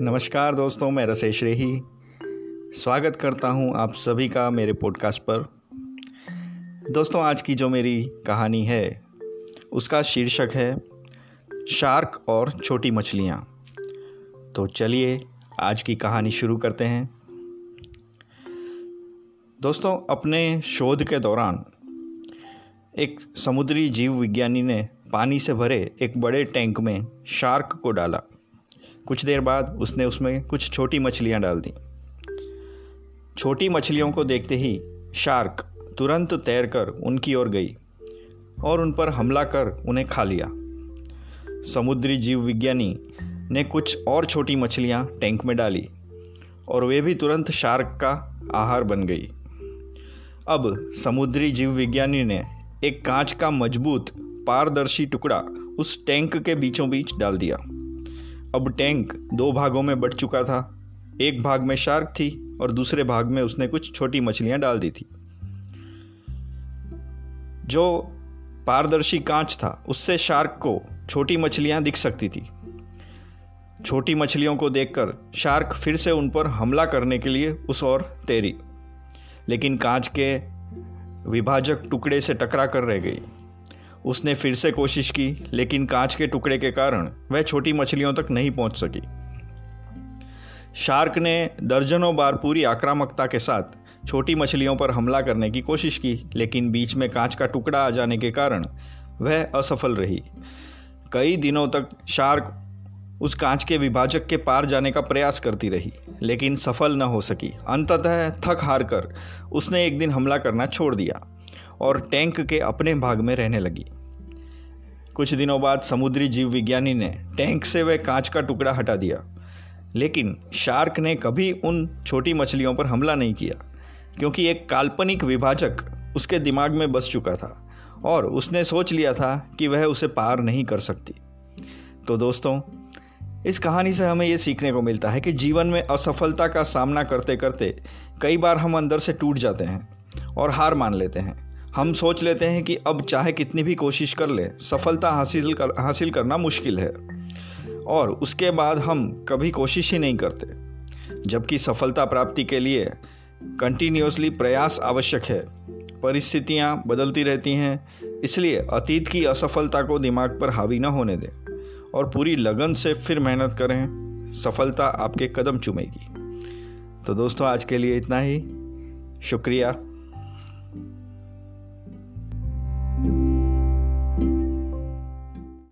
नमस्कार दोस्तों, मैं रसेश रेही। स्वागत करता हूँ आप सभी का मेरे पॉडकास्ट पर। दोस्तों, आज की जो मेरी कहानी है, उसका शीर्षक है, शार्क और छोटी मछलियाँ। तो चलिए, आज की कहानी शुरू करते हैं। दोस्तों, अपने शोध के दौरान, एक समुद्री जीव विज्ञानी ने पानी से भरे एक बड़े टैंक में शार्क को डाला। कुछ देर बाद उसने उसमें कुछ छोटी मछलियाँ डाल दी। छोटी मछलियों को देखते ही शार्क तुरंत तैरकर उनकी ओर गई और उन पर हमला कर उन्हें खा लिया। समुद्री जीव विज्ञानी ने कुछ और छोटी मछलियाँ टैंक में डाली और वे भी तुरंत शार्क का आहार बन गई। अब समुद्री जीव विज्ञानी ने एक कांच का मज़बूत पारदर्शी टुकड़ा उस टैंक के बीचों बीच डाल दिया। अब टैंक दो भागों में बट चुका था। एक भाग में शार्क थी और दूसरे भाग में उसने कुछ छोटी मछलियाँ डाल दी थी। जो पारदर्शी कांच था, उससे शार्क को छोटी मछलियाँ दिख सकती थी। छोटी मछलियों को देखकर शार्क फिर से उन पर हमला करने के लिए उस ओर तैरी। लेकिन कांच के विभाजक टुकड़े से टकरा कर रह गई। उसने फिर से कोशिश की, लेकिन कांच के टुकड़े के कारण वह छोटी मछलियों तक नहीं पहुँच सकी। शार्क ने दर्जनों बार पूरी आक्रामकता के साथ छोटी मछलियों पर हमला करने की कोशिश की, लेकिन बीच में कांच का टुकड़ा आ जाने के कारण वह असफल रही। कई दिनों तक शार्क उस कांच के विभाजक के पार जाने का प्रयास करती रही, लेकिन सफल न हो सकी। अंततः थक हार कर उसने एक दिन हमला करना छोड़ दिया। और टैंक के अपने भाग में रहने लगी। कुछ दिनों बाद समुद्री जीव विज्ञानी ने टैंक से वह कांच का टुकड़ा हटा दिया। लेकिन शार्क ने कभी उन छोटी मछलियों पर हमला नहीं किया, क्योंकि एक काल्पनिक विभाजक उसके दिमाग में बस चुका था और उसने सोच लिया था कि वह उसे पार नहीं कर सकती। तो दोस्तों, इस कहानी से हमें ये सीखने को मिलता है कि जीवन में असफलता का सामना करते करते कई बार हम अंदर से टूट जाते हैं और हार मान लेते हैं। हम सोच लेते हैं कि अब चाहे कितनी भी कोशिश कर लें, सफलता हासिल कर, हासिल करना मुश्किल है। और उसके बाद हम कभी कोशिश ही नहीं करते, जबकि सफलता प्राप्ति के लिए कंटिन्यूसली प्रयास आवश्यक है। परिस्थितियाँ बदलती रहती हैं, इसलिए अतीत की असफलता को दिमाग पर हावी न होने दें और पूरी लगन से फिर मेहनत करें। सफलता आपके कदम चूमेगी। तो दोस्तों, आज के लिए इतना ही। शुक्रिया।